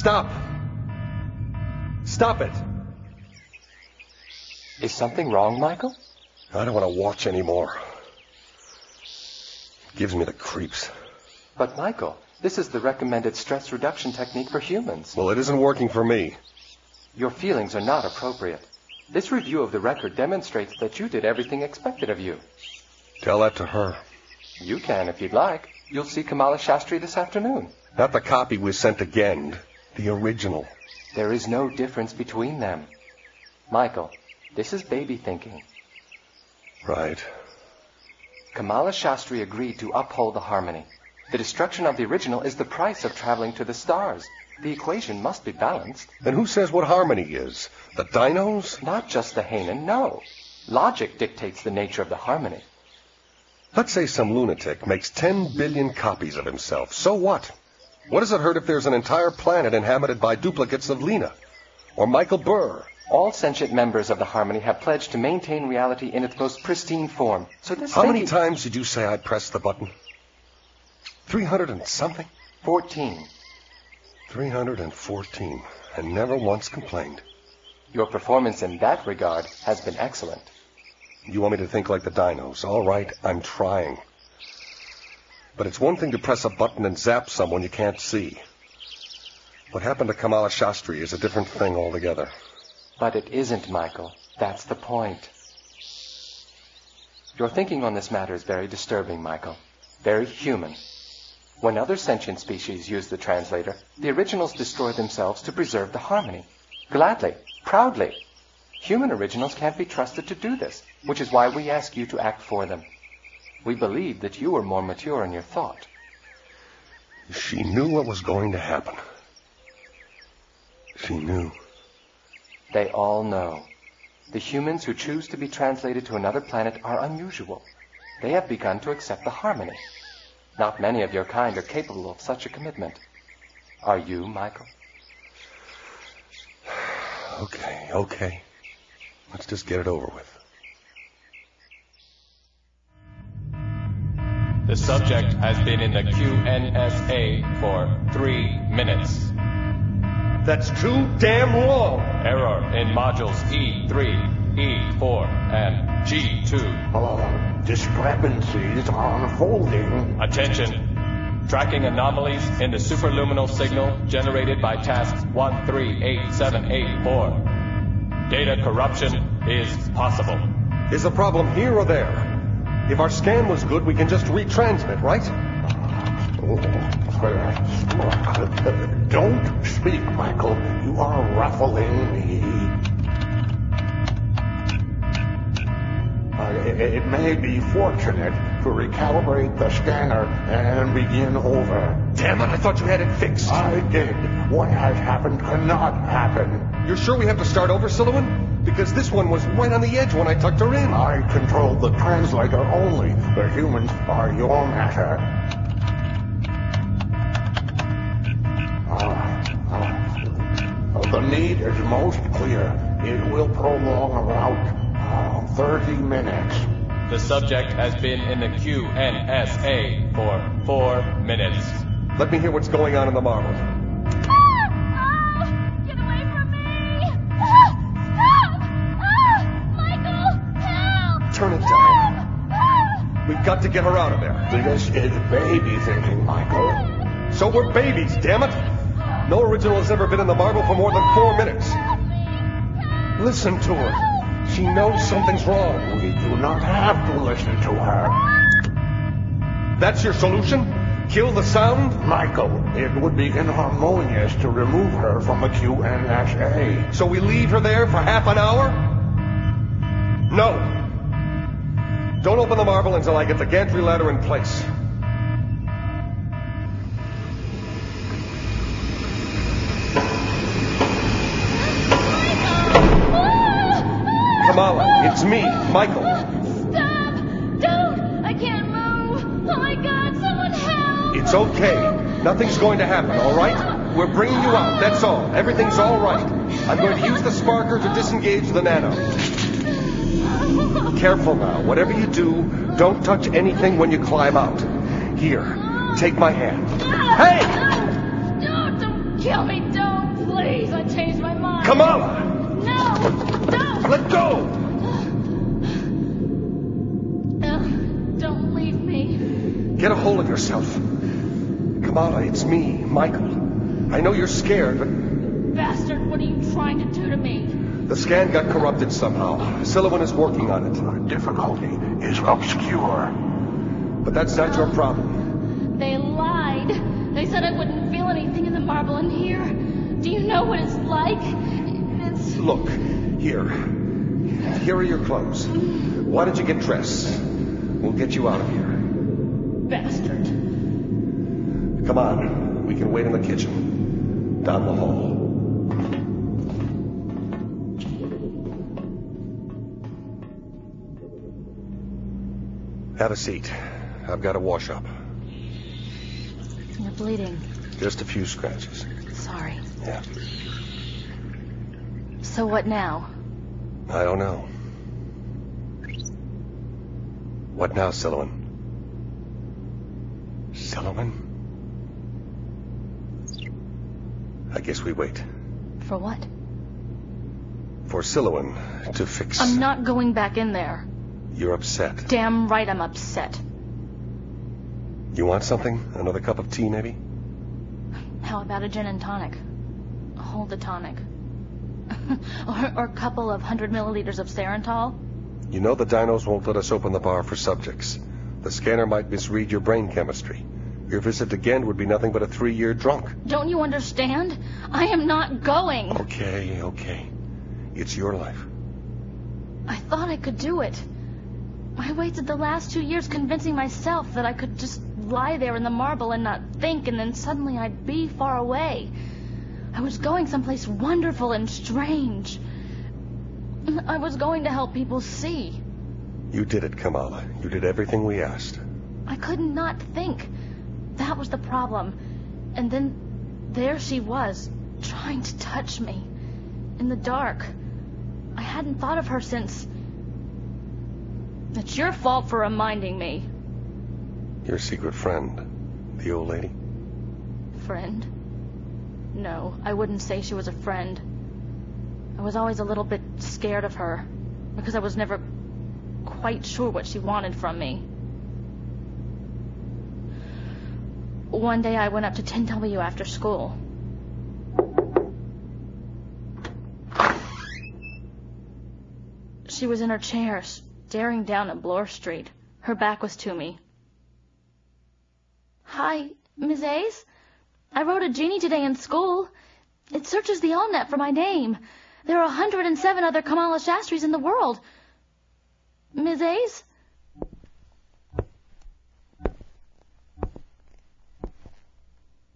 Stop! Stop it! Is something wrong, Michael? I don't want to watch anymore. It gives me the creeps. But, Michael, this is the recommended stress reduction technique for humans. Well, it isn't working for me. Your feelings are not appropriate. This review of the record demonstrates that you did everything expected of you. Tell that to her. You can if you'd like. You'll see Kamala Shastri this afternoon. Not the copy we sent again. The original. There is no difference between them. Michael, this is baby thinking. Right. Kamala Shastri agreed to uphold the harmony. The destruction of the original is the price of traveling to the stars. The equation must be balanced. Then who says what harmony is? The dinos? Not just the Hanen, no. Logic dictates the nature of the harmony. Let's say some lunatic makes 10 billion copies of himself. So what? What does it hurt if there's an entire planet inhabited by duplicates of Lena? Or Michael Burr? All sentient members of the Harmony have pledged to maintain reality in its most pristine form. So this How many times did you say I pressed the button? 300 and something? Fourteen. 314. And never once complained. Your performance in that regard has been excellent. You want me to think like the dinos. All right, I'm trying. But it's one thing to press a button and zap someone you can't see. What happened to Kamala Shastri is a different thing altogether. But it isn't, Michael. That's the point. Your thinking on this matter is very disturbing, Michael. Very human. When other sentient species use the translator, the originals destroy themselves to preserve the harmony. Gladly, proudly. Human originals can't be trusted to do this, which is why we ask you to act for them. We believe that you were more mature in your thought. She knew what was going to happen. She knew. They all know. The humans who choose to be translated to another planet are unusual. They have begun to accept the harmony. Not many of your kind are capable of such a commitment. Are you, Michael? Okay, okay. Let's just get it over with. The subject has been in the QNSA for three minutes. That's too damn long. Error in modules E3, E4, and G2. Oh, uh, discrepancies are unfolding. Attention. Tracking anomalies in the superluminal signal generated by tasks 138784. Data corruption is possible. Is the problem here or there? If our scan was good, we can just retransmit, right? Don't speak, Michael. You are ruffling me. Uh, it, may be fortunate to recalibrate the scanner and begin over. Damn it, I thought you had it fixed. I did. What has happened cannot happen. You're sure we have to start over, Silloin? Because this one was right on the edge when I tucked her in. I control the translator only. The humans are your matter. Ah, ah. The need is most clear. It will prolong about ah, 30 minutes. The subject has been in the QNSA for four minutes. Let me hear what's going on in the marble. We've got to get her out of there. This is baby thinking, Michael. So we're babies, damn it! No original has ever been in the marble for more than four minutes. Help me! Help! Listen to her. She knows something's wrong. We do not have to listen to her. That's your solution? Kill the sound? Michael, it would be inharmonious to remove her from the QNSA. So we leave her there for half an hour? No. Don't open the marble until I get the gantry ladder in place. Kamala, it's me, Michael. Stop! Don't! I can't move! Oh my god, someone help! It's okay. Nothing's going to happen, all right? We're bringing you out, that's all. Everything's all right. I'm going to use the sparker to disengage the nano. Careful now. Whatever you do, don't touch anything when you climb out. Here, take my hand. Hey! No, don't kill me. Don't, please. I changed my mind. Kamala! No, don't. Let go! Uh, don't leave me. Get a hold of yourself. Kamala, it's me, Michael. I know you're scared, but Bastard, what are you trying to do to me? The scan got corrupted somehow. Silloin is working on it. Our difficulty is obscure. But that's not your problem. They lied. They said I wouldn't feel anything in the marble in here. Do you know what it's like? It's. Look, here. Here are your clothes. Why don't you get dressed? We'll get you out of here. Bastard. Come on. We can wait in the kitchen. Down the hall. Have a seat. I've got to wash up. You're bleeding. Just a few scratches. Sorry. Yeah. So what now? I don't know. What now, Silloin? Silloin? I guess we wait. For what? For Silloin to fix. I'm not going back in there. You're upset. Damn right I'm upset. You want something? Another cup of tea, maybe? How about a gin and tonic? Hold the tonic. or, or a couple of hundred milliliters of Serentol? You know the dinos won't let us open the bar for subjects. The scanner might misread your brain chemistry. Your visit again would be nothing but a three-year drunk. Don't you understand? I am not going. Okay, okay. It's your life. I thought I could do it. I wasted the last two years convincing myself that I could just lie there in the marble and not think, and then suddenly I'd be far away. I was going someplace wonderful and strange. I was going to help people see. You did it, Kamala. You did everything we asked. I could not think. That was the problem. And then there she was, trying to touch me. In the dark. I hadn't thought of her since. It's your fault for reminding me. Your secret friend, the old lady. Friend? No, I wouldn't say she was a friend. I was always a little bit scared of her because I was never quite sure what she wanted from me. One day I went up to 10W after school. She was in her chair, staring down at Bloor Street. Her back was to me. Hi, Miss Ace. I wrote a genie today in school. It searches the AllNet for my name. There are a 107 other Kamala Shastris in the world. Ms. Ace?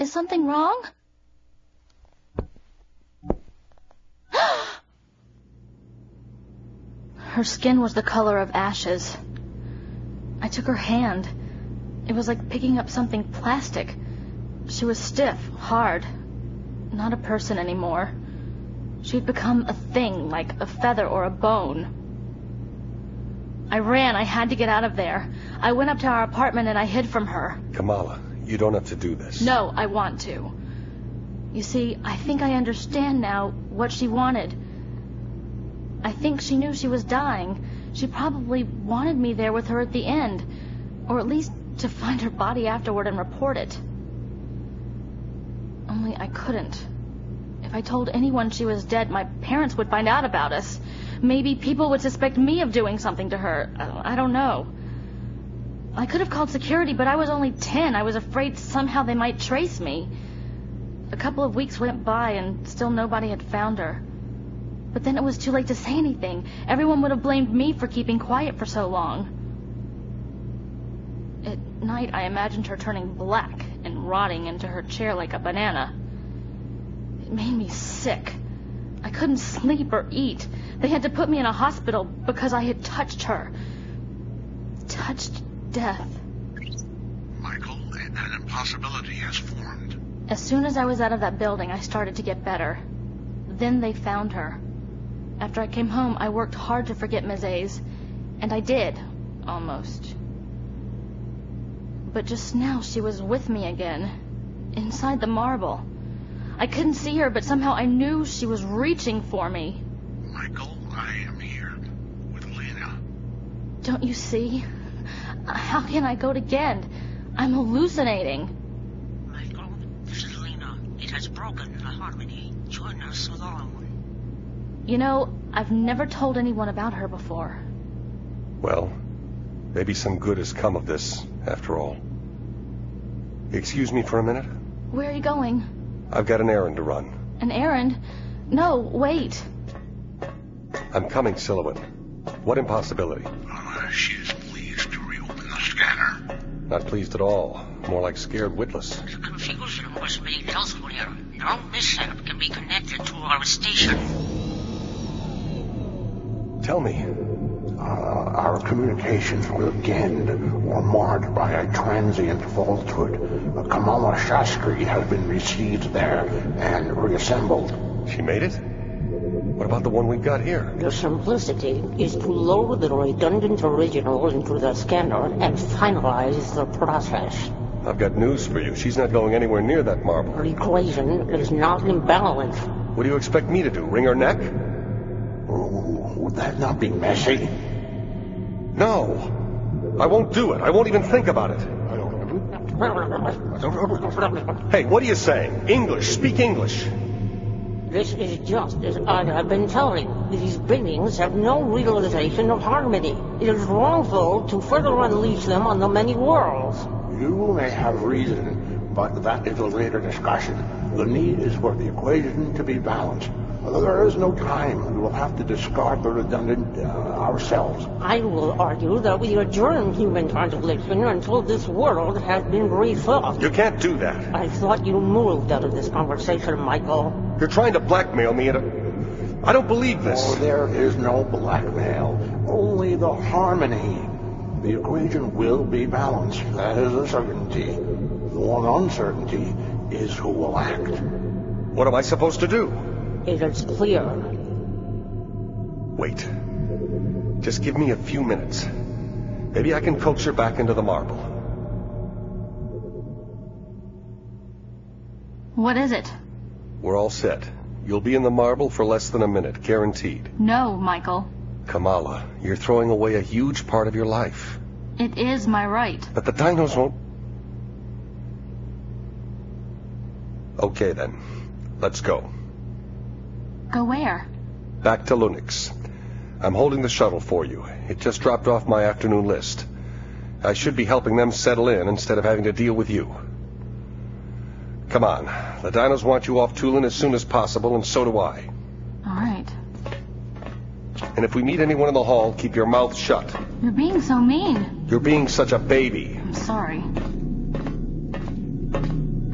Is something wrong? her skin was the color of ashes. I took her hand. It was like picking up something plastic. She was stiff, hard, not a person anymore. She'd become a thing, like a feather or a bone. I ran. I had to get out of there. I went up to our apartment and I hid from her. Kamala, you don't have to do this. No, I want to. You see, I think I understand now what she wanted. I think she knew she was dying. She probably wanted me there with her at the end, or at least to find her body afterward and report it. Only I couldn't. If I told anyone she was dead, my parents would find out about us. Maybe people would suspect me of doing something to her. I don't know. I could have called security, but I was only ten. I was afraid somehow they might trace me. A couple of weeks went by and still nobody had found her. But then it was too late to say anything. Everyone would have blamed me for keeping quiet for so long. At night, I imagined her turning black and rotting into her chair like a banana. It made me sick. I couldn't sleep or eat. They had to put me in a hospital because I had touched her. Touched death. Michael, an impossibility has formed. As soon as I was out of that building, I started to get better. Then they found her. After I came home, I worked hard to forget Ms. Ace, and I did, almost. But just now she was with me again, inside the marble. I couldn't see her, but somehow I knew she was reaching for me. Michael, I am here with Lena. Don't you see? How can I go to Gend? I'm hallucinating. Michael, this is Lena. It has broken the harmony. Join us alone. You know, I've never told anyone about her before. Well, maybe some good has come of this, after all. Excuse me for a minute? Where are you going? I've got an errand to run. An errand? No, wait. I'm coming, Silloin. What impossibility? Uh, she is pleased to reopen the scanner. Not pleased at all. More like scared witless. The confusion was made elsewhere. No mishap can be connected to our station. Tell me, Uh, our communications with Gend were marred by a transient falsehood. Uh, Kamala Shastri has been received there and reassembled. she made it? What about the one we got here? The simplicity is to load the redundant original into the scanner and finalize the process. I've got news for you. She's not going anywhere near that marble. Her equation is not in balance. What do you expect me to do? Wring her neck? Would that not be messy? No. I won't do it. I won't even think about it. Hey, what are you saying? English. Speak English. This is just as I have been telling. These beings have no realization of harmony. It is wrongful to further unleash them on the many worlds. You may have reason, but that is a later discussion. The need is for the equation to be balanced. There is no time. We will have to discard the redundant uh, ourselves. I will argue that we adjourn human contemplation until this world has been rethought. You can't do that. I thought you moved out of this conversation, Michael. You're trying to blackmail me into... I don't believe Oh, this. there is no blackmail, only the harmony. The equation will be balanced. That is a certainty. The one uncertainty is who will act. What am I supposed to do? It is clear. Wait. Just give me a few minutes. Maybe I can coax her back into the marble. What is it? We're all set. You'll be in the marble for less than a minute, guaranteed. No, Michael. Kamala, you're throwing away a huge part of your life. It is my right. But the dinos won't. Okay then. Let's go. Go where? Back to Lunix. I'm holding the shuttle for you. It just dropped off my afternoon list. I should be helping them settle in instead of having to deal with you. Come on. The dinos want you off Tulin as soon as possible, and so do I. All right. And if we meet anyone in the hall, keep your mouth shut. You're being so mean. You're being such a baby. I'm sorry.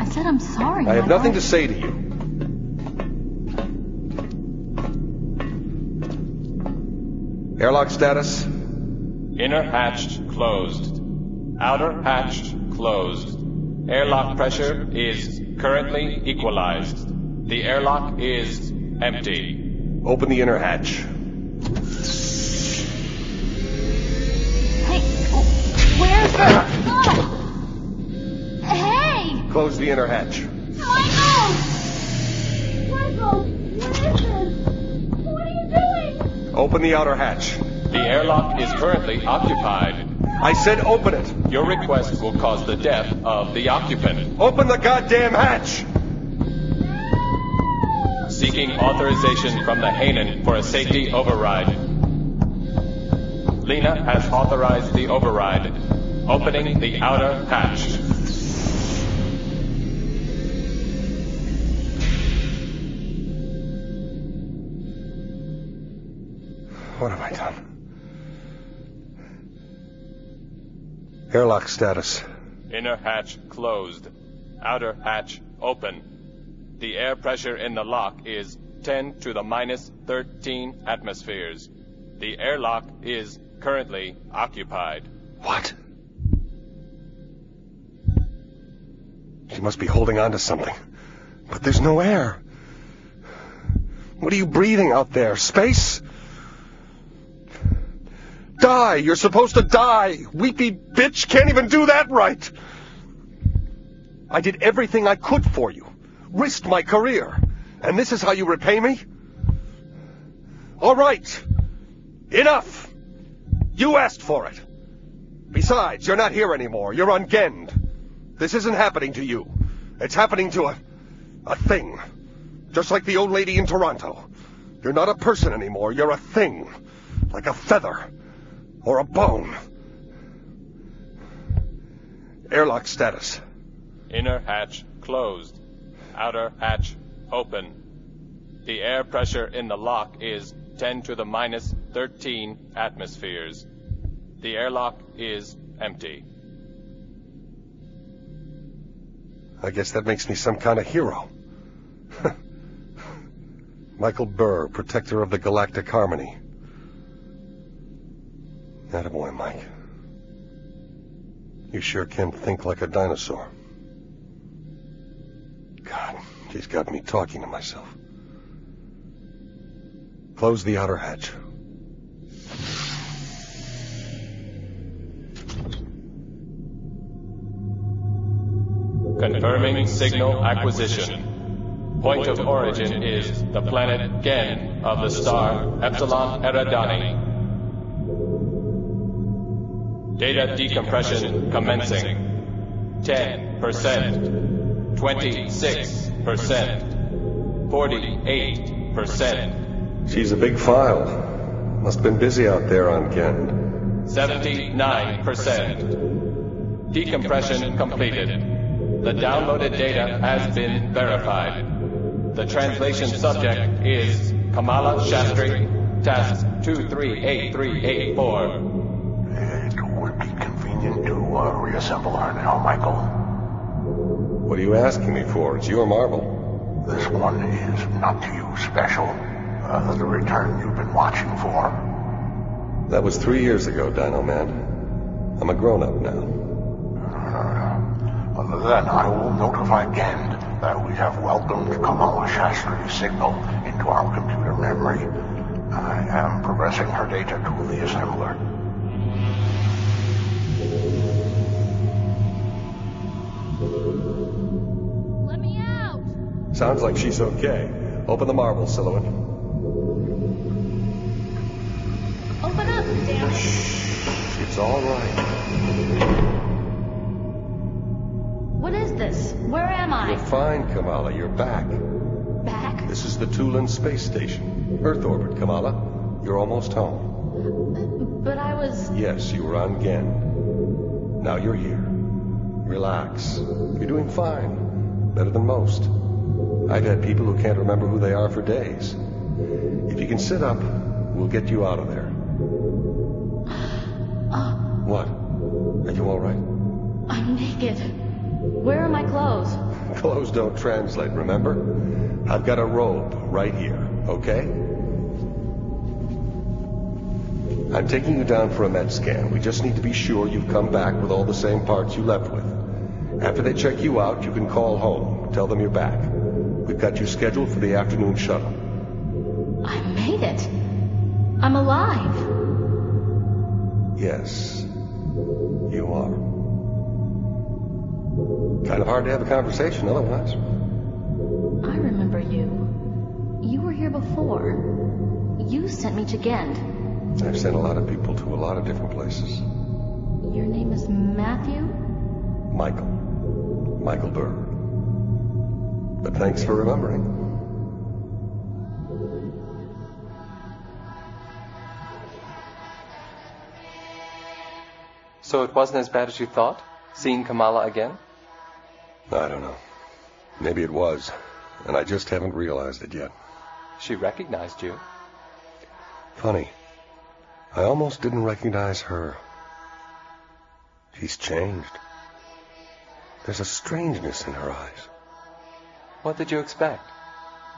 I said I'm sorry. I have nothing to say to you. Airlock status? Inner hatch closed. Outer hatch closed. Airlock pressure is currently equalized. The airlock is empty. Open the inner hatch. Hey, where's the... Oh! Hey! Close the inner hatch. Open the outer hatch. The airlock is currently occupied. I said open it. Your request will cause the death of the occupant. Open the goddamn hatch. Seeking authorization from the Hanen for a safety override. Lena has authorized the override. Opening the outer hatch. What have I done? Airlock status. Inner hatch closed. Outer hatch open. The air pressure in the lock is 10 to the minus 13 atmospheres. The airlock is currently occupied. What? She must be holding on to something. But there's no air. What are you breathing out there? Space? Die! You're supposed to die! Weepy bitch can't even do that right! I did everything I could for you. risked my career. And this is how you repay me? All right. Enough. You asked for it. Besides, you're not here anymore. You're on Gend. This isn't happening to you. It's happening to a, a thing. Just like the old lady in Toronto. You're not a person anymore. You're a thing. Like a feather. Or a bone. Airlock status. Inner hatch closed. Outer hatch open. The air pressure in the lock is 10 to the minus 13 atmospheres. The airlock is empty. I guess that makes me some kind of hero. Michael Burr, protector of the galactic harmony. Attaboy, Mike. You sure can think like a dinosaur. God, she's got me talking to myself. Close the outer hatch. Confirming signal acquisition. Point of origin is the planet Gend of the star Epsilon Eridani. Data decompression commencing. 10%, 26%, 48%, She's a big file. Must have been busy out there on Gend. 79%. Decompression completed. The downloaded data has been verified. The translation subject is Kamala Shastri, task 238384. It would be convenient to uh, reassemble her now, Michael. What are you asking me for? It's your marble. This one is not to you special. Uh, the return you've been watching for. That was three years ago, Dino Man. I'm a grown-up now. Uh, then I will notify Gend that we have welcomed Kamala Shastri's signal into our computer memory. I am progressing her data to the assembler. Let me out! Sounds like she's okay. Open the marble, Silloin. Open up, damn it! It's all right. What is this? Where am I? You're fine, Kamala. You're back. Back? This is the Tulin space station. Earth orbit, Kamala. You're almost home. Uh, but I was. Yes, you were on Gend. Now you're here. Relax. You're doing fine. Better than most. I've had people who can't remember who they are for days. If you can sit up, we'll get you out of there. Uh. What? Are you all right? I'm naked. Where are my clothes? Clothes don't translate, remember? I've got a robe right here, okay? I'm taking you down for a med scan. We just need to be sure you've come back with all the same parts you left with. After they check you out, you can call home. Tell them you're back. We've got you scheduled for the afternoon shuttle. I made it. I'm alive. Yes, you are. Kind of hard to have a conversation otherwise. I remember you. You were here before. You sent me to Gend. I've sent a lot of people to a lot of different places. Your name is Matthew? Michael. Michael Burr. But thanks for remembering. So it wasn't as bad as you thought? Seeing Kamala again? I don't know. Maybe it was, and I just haven't realized it yet. She recognized you. Funny. I almost didn't recognize her. She's changed. There's a strangeness in her eyes. What did you expect?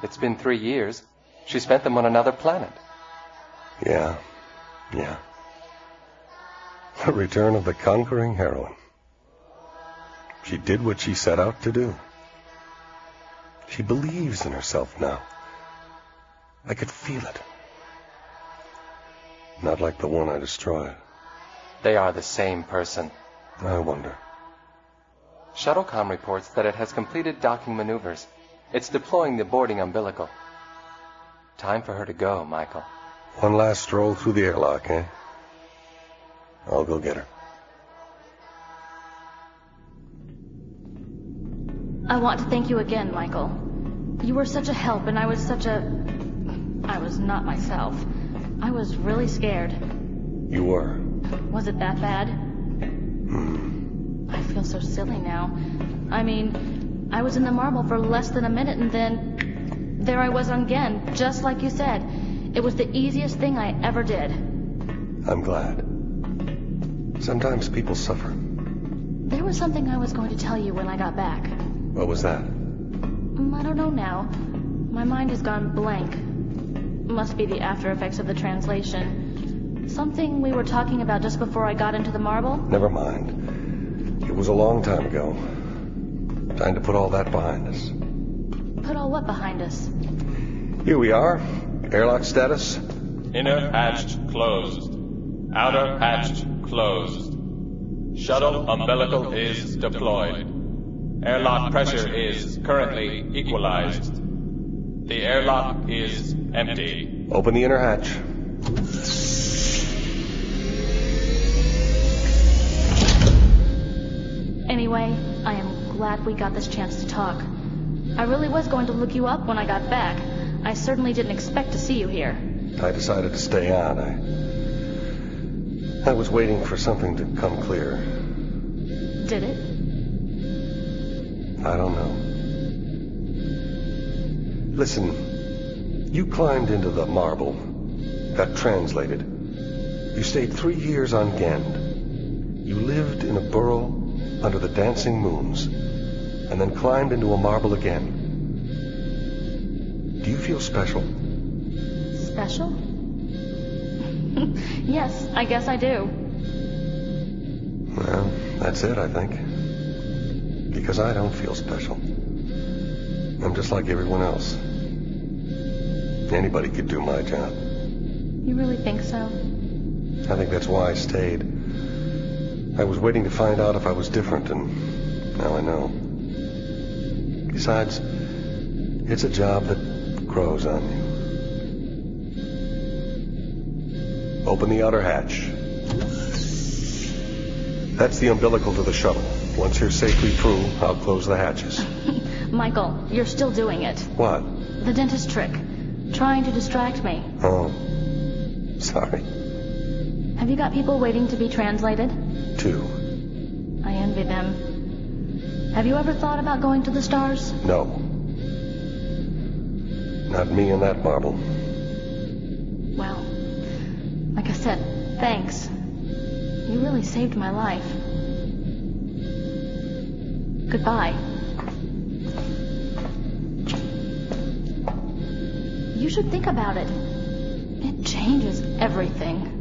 It's been three years. She spent them on another planet. Yeah, yeah. The return of the conquering heroine. She did what she set out to do. She believes in herself now. I could feel it. Not like the one I destroyed. They are the same person. I wonder. Shuttlecom reports that it has completed docking maneuvers. It's deploying the boarding umbilical. Time for her to go, Michael. One last stroll through the airlock, eh? I'll go get her. I want to thank you again, Michael. You were such a help, and I was such a. I was not myself. I was really scared. You were. Was it that bad? Hmm. I feel so silly now. I mean, I was in the marble for less than a minute, and then there I was again, just like you said. It was the easiest thing I ever did. I'm glad. Sometimes people suffer. There was something I was going to tell you when I got back. What was that? Mm, I don't know now. My mind has gone blank. Must be the after effects of the translation. Something we were talking about just before I got into the marble? Never mind. It was a long time ago. Time to put all that behind us. Put all what behind us? Here we are. Airlock status. Inner hatch closed. Outer hatch closed. Shuttle umbilical is deployed. Airlock pressure is currently equalized. The airlock is empty. Open the inner hatch. Anyway, I am glad we got this chance to talk. I really was going to look you up when I got back. I certainly didn't expect to see you here. I decided to stay on. I. I was waiting for something to come clear. Did it? I don't know. Listen, you climbed into the marble, got translated. You stayed three years on Gend. You lived in a burrow under the dancing moons, and then climbed into a marble again. Do you feel special? Special? yes, I guess I do. Well, that's it, I think. Because I don't feel special. I'm just like everyone else. Anybody could do my job. You really think so? I think that's why I stayed. I was waiting to find out if I was different, and now I know. Besides, it's a job that grows on you. Open the outer hatch. That's the umbilical to the shuttle. Once you're safely through, I'll close the hatches. Michael, you're still doing it. What? The dentist trick. Trying to distract me. Oh, sorry. Have you got people waiting to be translated? Two. I envy them. Have you ever thought about going to the stars? No. Not me and that marble. Well, like I said, thanks. You really saved my life. Goodbye. You should think about it. It changes everything.